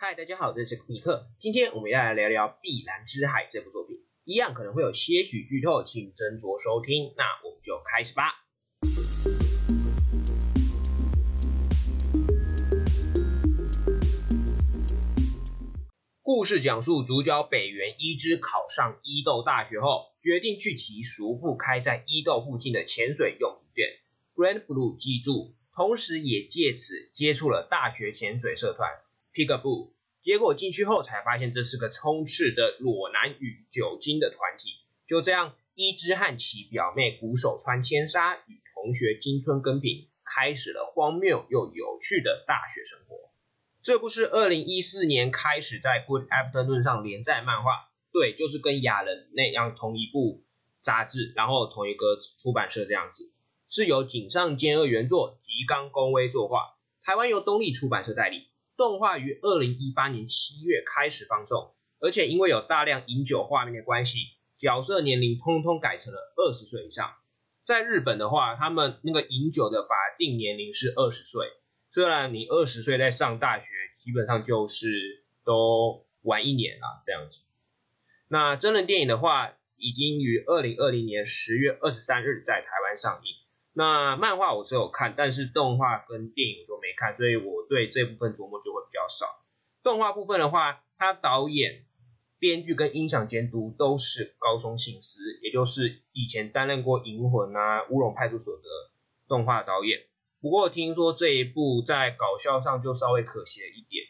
嗨，大家好，这是米克。今天我们要来聊聊《碧蓝之海》这部作品，一样可能会有些许剧透，请斟酌收听。那我们就开始吧。故事讲述主角北原一之考上伊豆大学后，决定去其叔父开在伊豆附近的潜水用品店 Grand Blue 记住，同时也借此接触了大学潜水社团 Peekaboo。结果进去后才发现，这是个充斥的裸男与酒精的团体。就这样，一之和其表妹鼓手川千沙与同学金村根平开始了荒谬又有趣的大学生活。这部是二零一四年开始在 Good Afternoon 上连载漫画，对，就是跟雅人那样同一部杂志，然后同一个出版社这样子，是由井上健二原作，吉冈公威作画，台湾由东立出版社代理，动画于二零一八年七月开始放送，而且因为有大量饮酒画面的关系，角色年龄通通改成了二十岁以上。在日本的话，他们那个饮酒的法定年龄是二十岁。虽然你二十岁在上大学，基本上就是都晚一年了，这样子。那真人电影的话，已经于二零二零年十月二十三日在台湾上映。那漫画我是有看，但是动画跟电影我就没看，所以我对这部分琢磨就会比较少。动画部分的话，它导演、编剧跟音响监督都是高松信司，也就是以前担任过《银魂》啊、《乌龙派出所》的动画导演。不过听说这一部在搞笑上就稍微可惜了一点，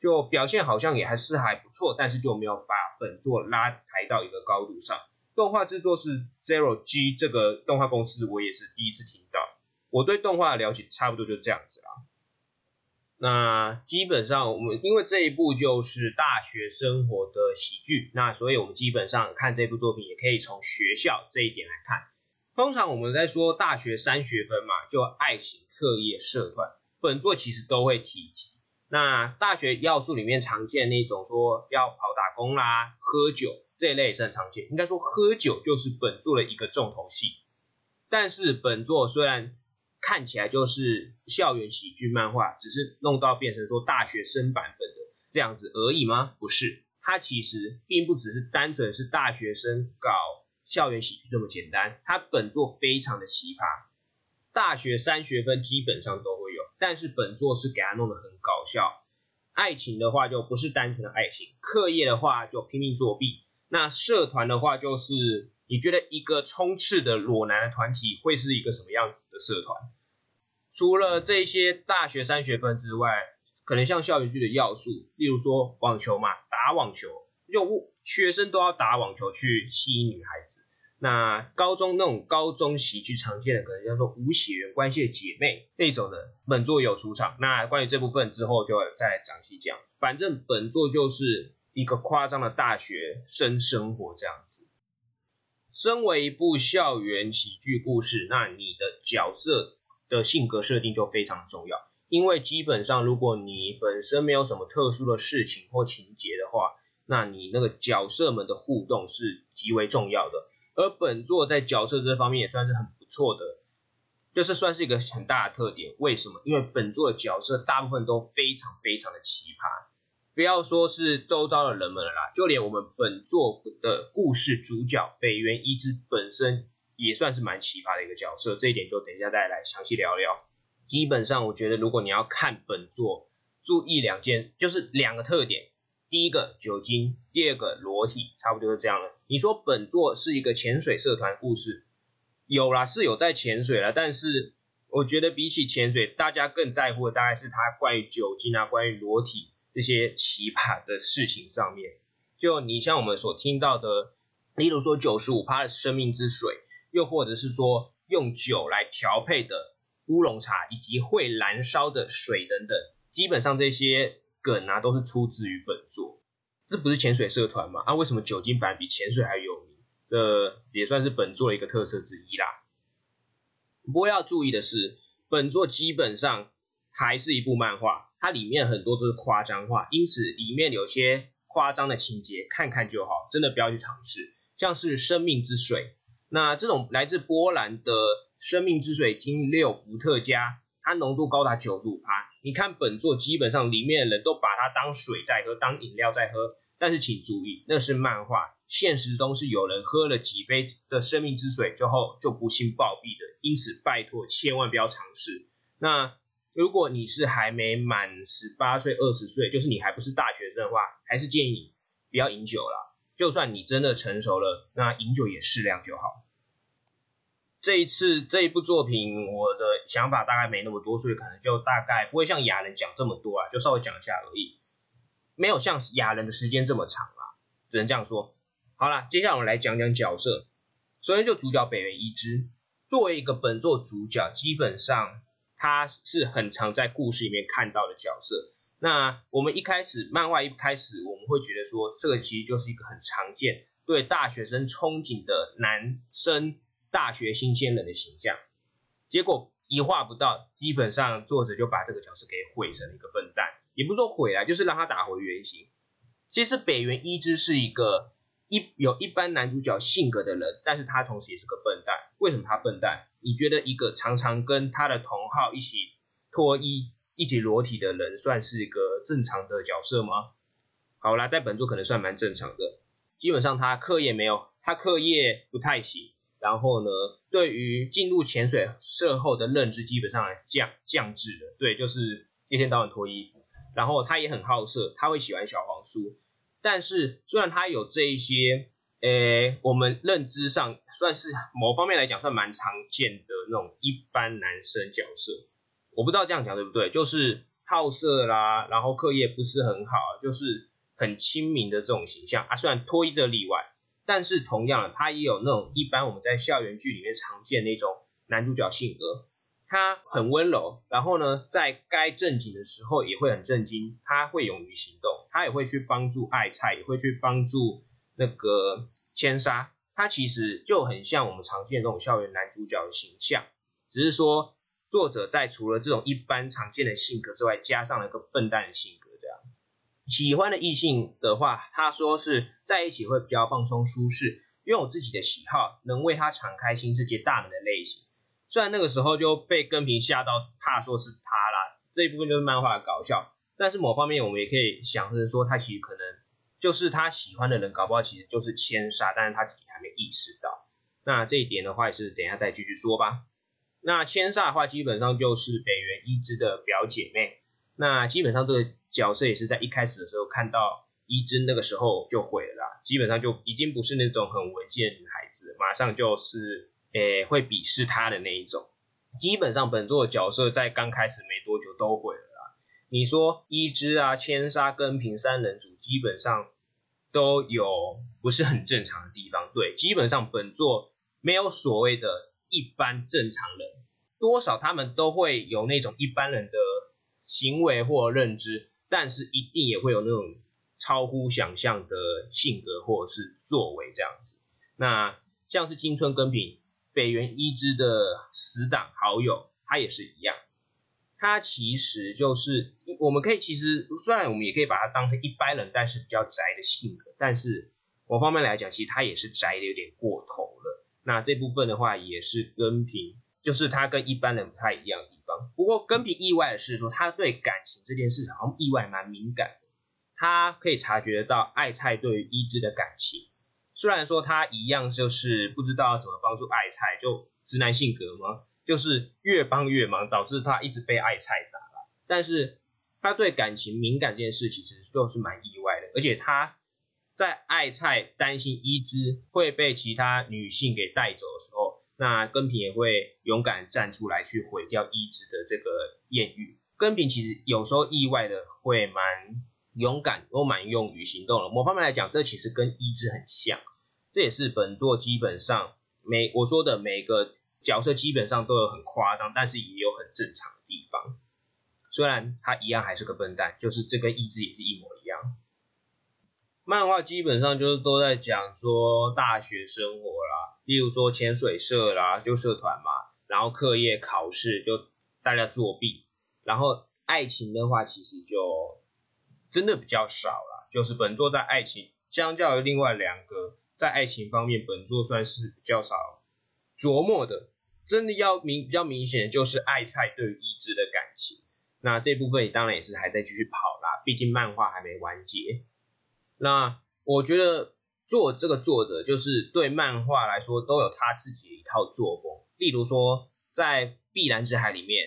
就表现好像也还是还不错，但是就没有把本作拉抬到一个高度上。动画制作是 Zero G 这个动画公司，我也是第一次听到。我对动画的了解差不多就这样子啦。那基本上我们因为这一部就是大学生活的喜剧，那所以我们基本上看这部作品也可以从学校这一点来看。通常我们在说大学三学分嘛，就爱情、课业、社团，本作其实都会提及。那大学要素里面常见那种说要跑打工啦、喝酒这一类也是很常见。应该说喝酒就是本作的一个重头戏。但是本作虽然看起来就是校园喜剧漫画，只是弄到变成说大学生版本的这样子而已吗？不是，它其实并不只是单纯是大学生搞。校园喜剧这么简单，它本作非常的奇葩，大学三学分基本上都，但是本作是给他弄得很搞笑。爱情的话就不是单纯的爱情，课业的话就拼命作弊，那社团的话就是你觉得一个充斥的裸男的团体会是一个什么样子的社团？除了这些大学三学分之外，可能像校园剧的要素，例如说网球嘛，打网球。就学生都要打网球去吸引女孩子。那高中那种高中喜剧常见的，可能叫做无血缘关系的姐妹那种的，本作有出场。那关于这部分之后就会再来详细讲。反正本作就是一个夸张的大学生生活这样子。身为一部校园喜剧故事，那你的角色的性格设定就非常重要，因为基本上如果你本身没有什么特殊的事情或情节的话。那你那个角色们的互动是极为重要的，而本作在角色这方面也算是很不错的，就是算是一个很大的特点。为什么？因为本作的角色大部分都非常非常的奇葩，不要说是周遭的人们了啦，就连我们本作的故事主角北原一之本身也算是蛮奇葩的一个角色。这一点就等一下再来详细聊聊。基本上，我觉得如果你要看本作，注意两件，就是两个特点。第一个酒精，第二个裸体，差不多是这样了。你说本作是一个潜水社团故事，有啦，是有在潜水了，但是我觉得比起潜水，大家更在乎的大概是它关于酒精啊、关于裸体这些奇葩的事情上面。就你像我们所听到的，例如说九十五趴的生命之水，又或者是说用酒来调配的乌龙茶，以及会燃烧的水等等，基本上这些。梗啊，都是出自于本作，这不是潜水社团吗？啊，为什么酒精反而比潜水还有名？这也算是本作的一个特色之一啦。不过要注意的是，本作基本上还是一部漫画，它里面很多都是夸张化，因此里面有些夸张的情节，看看就好，真的不要去尝试。像是生命之水，那这种来自波兰的生命之水金六伏特加，它浓度高达九十五帕。你看本作基本上里面的人都把它当水在喝，当饮料在喝。但是请注意，那是漫画，现实中是有人喝了几杯的生命之水之后就不幸暴毙的。因此，拜托千万不要尝试。那如果你是还没满十八岁、二十岁，就是你还不是大学生的话，还是建议你不要饮酒了。就算你真的成熟了，那饮酒也适量就好。这一次这一部作品，我的想法大概没那么多，所以可能就大概不会像雅人讲这么多啊，就稍微讲一下而已，没有像雅人的时间这么长啊，只能这样说。好了，接下来我们来讲讲角色。首先就主角北原一之，作为一个本作主角，基本上他是很常在故事里面看到的角色。那我们一开始漫画一开始，我们会觉得说，这个其实就是一个很常见对大学生憧憬的男生。大学新鲜人的形象，结果一画不到，基本上作者就把这个角色给毁成了一个笨蛋，也不说毁了，就是让他打回原形。其实北原一之是一个一有一般男主角性格的人，但是他同时也是个笨蛋。为什么他笨蛋？你觉得一个常常跟他的同号一起脱衣、一起裸体的人，算是一个正常的角色吗？好啦，在本作可能算蛮正常的。基本上他课业没有，他课业不太行。然后呢，对于进入潜水社后的认知，基本上降降至了。对，就是一天到晚脱衣服。然后他也很好色，他会喜欢小黄书。但是虽然他有这一些，诶，我们认知上算是某方面来讲算蛮常见的那种一般男生角色。我不知道这样讲对不对，就是好色啦，然后课业不是很好，就是很亲民的这种形象啊。虽然脱衣这例外。但是同样，他也有那种一般我们在校园剧里面常见那种男主角性格，他很温柔，然后呢，在该正经的时候也会很震惊，他会勇于行动，他也会去帮助爱菜，也会去帮助那个千沙，他其实就很像我们常见的那种校园男主角的形象，只是说作者在除了这种一般常见的性格之外，加上了一个笨蛋的性格。喜欢的异性的话，他说是在一起会比较放松舒适，拥有自己的喜好，能为他敞开心世界大门的类型。虽然那个时候就被根平吓到，怕说是他啦，这一部分就是漫画的搞笑。但是某方面我们也可以想是说，他其实可能就是他喜欢的人，搞不好其实就是千沙，但是他自己还没意识到。那这一点的话，也是等一下再继续说吧。那千沙的话，基本上就是北原一之的表姐妹。那基本上这个角色也是在一开始的时候看到伊织那个时候就毁了啦，基本上就已经不是那种很文静的女孩子，马上就是诶会鄙视她的那一种。基本上本作的角色在刚开始没多久都毁了啦。你说伊织啊、千沙跟平三人组基本上都有不是很正常的地方，对，基本上本作没有所谓的一般正常人，多少他们都会有那种一般人的。行为或认知，但是一定也会有那种超乎想象的性格或者是作为这样子。那像是金村根平北原一之的死党好友，他也是一样。他其实就是我们可以其实虽然我们也可以把他当成一般人，但是比较宅的性格。但是某方面来讲，其实他也是宅的有点过头了。那这部分的话，也是根平，就是他跟一般人不太一样。不过，根平意外的是说，他对感情这件事好像意外蛮敏感的。他可以察觉到爱菜对于伊之的感情，虽然说他一样就是不知道怎么帮助爱菜，就直男性格嘛，就是越帮越忙，导致他一直被爱菜打了。但是他对感情敏感这件事，其实就是蛮意外的。而且他在爱菜担心伊之会被其他女性给带走的时候。那根平也会勇敢站出来去毁掉一之的这个艳遇。根平其实有时候意外的会蛮勇敢，都蛮勇于行动了。某方面来讲，这其实跟一之很像。这也是本作基本上每我说的每个角色基本上都有很夸张，但是也有很正常的地方。虽然他一样还是个笨蛋，就是这跟一之也是一模。漫画基本上就是都在讲说大学生活啦。例如说潜水社啦，就社团嘛，然后课业考试就大家作弊，然后爱情的话其实就真的比较少了。就是本作在爱情，相较于另外两个在爱情方面，本作算是比较少琢磨的。真的要明比较明显的就是爱菜对于一之的感情。那这部分当然也是还在继续跑啦，毕竟漫画还没完结。那我觉得做这个作者就是对漫画来说都有他自己的一套作风，例如说在《碧蓝之海》里面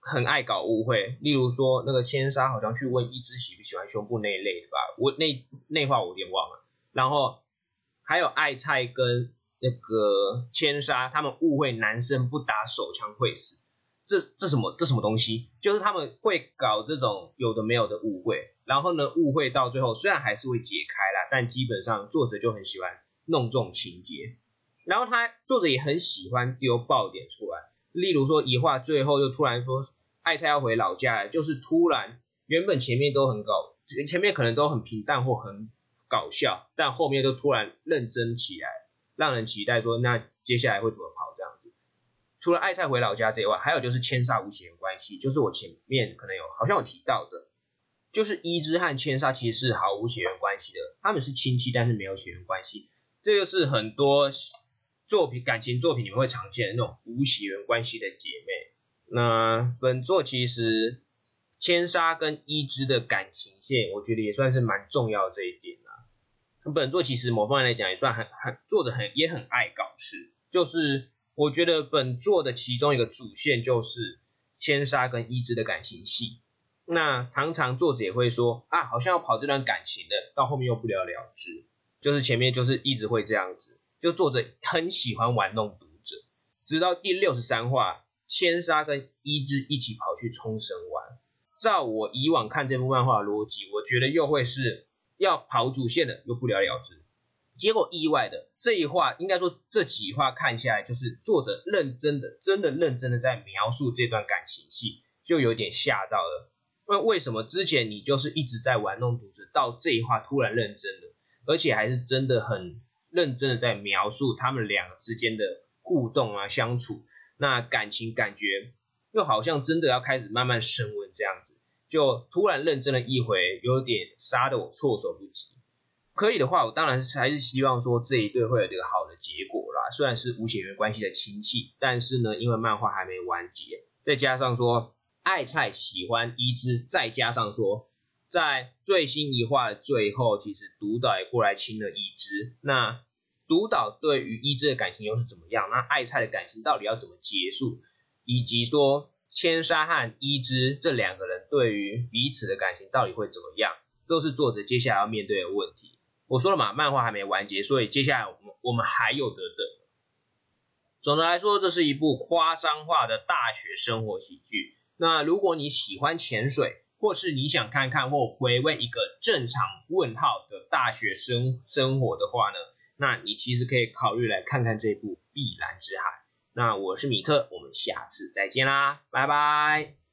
很爱搞误会，例如说那个千沙好像去问一只喜不喜欢胸部那一类的吧，我那那话我有点忘了。然后还有爱菜跟那个千沙，他们误会男生不打手枪会死。这这什么这什么东西？就是他们会搞这种有的没有的误会，然后呢，误会到最后虽然还是会解开啦，但基本上作者就很喜欢弄这种情节，然后他作者也很喜欢丢爆点出来，例如说一话最后又突然说爱菜要回老家了，就是突然原本前面都很搞，前面可能都很平淡或很搞笑，但后面都突然认真起来，让人期待说那接下来会怎么跑这样子？除了爱菜回老家这外，还有就是千煞无血缘关系，就是我前面可能有好像有提到的，就是伊之和千沙其实是毫无血缘关系的，他们是亲戚，但是没有血缘关系。这就是很多作品感情作品里面会常见的那种无血缘关系的姐妹。那本作其实千沙跟伊之的感情线，我觉得也算是蛮重要这一点啊。本作其实某方面来讲也算很很作者很也很爱搞事，就是。我觉得本作的其中一个主线就是千沙跟伊之的感情戏。那常常作者也会说啊，好像要跑这段感情的，到后面又不了了之。就是前面就是一直会这样子，就作者很喜欢玩弄读者。直到第六十三话，千沙跟伊之一起跑去冲绳玩。照我以往看这部漫画的逻辑，我觉得又会是要跑主线的，又不了了之。结果意外的这一话，应该说这几话看下来，就是作者认真的、真的认真的在描述这段感情戏，就有点吓到了。那为什么之前你就是一直在玩弄读者，到这一话突然认真了，而且还是真的很认真的在描述他们两个之间的互动啊、相处，那感情感觉又好像真的要开始慢慢升温这样子，就突然认真了一回，有点杀得我措手不及。可以的话，我当然还是希望说这一对会有这个好的结果啦。虽然是无血缘关系的亲戚，但是呢，因为漫画还没完结，再加上说爱菜喜欢伊之，再加上说在最新一话的最后，其实独岛也过来亲了伊之。那独岛对于伊之的感情又是怎么样？那爱菜的感情到底要怎么结束？以及说千沙和伊之这两个人对于彼此的感情到底会怎么样？都是作者接下来要面对的问题。我说了嘛，漫画还没完结，所以接下来我们我们还有得等。总的来说，这是一部夸张化的大学生活喜剧。那如果你喜欢潜水，或是你想看看或回味一个正常问号的大学生生活的话呢，那你其实可以考虑来看看这部《碧蓝之海》。那我是米克，我们下次再见啦，拜拜。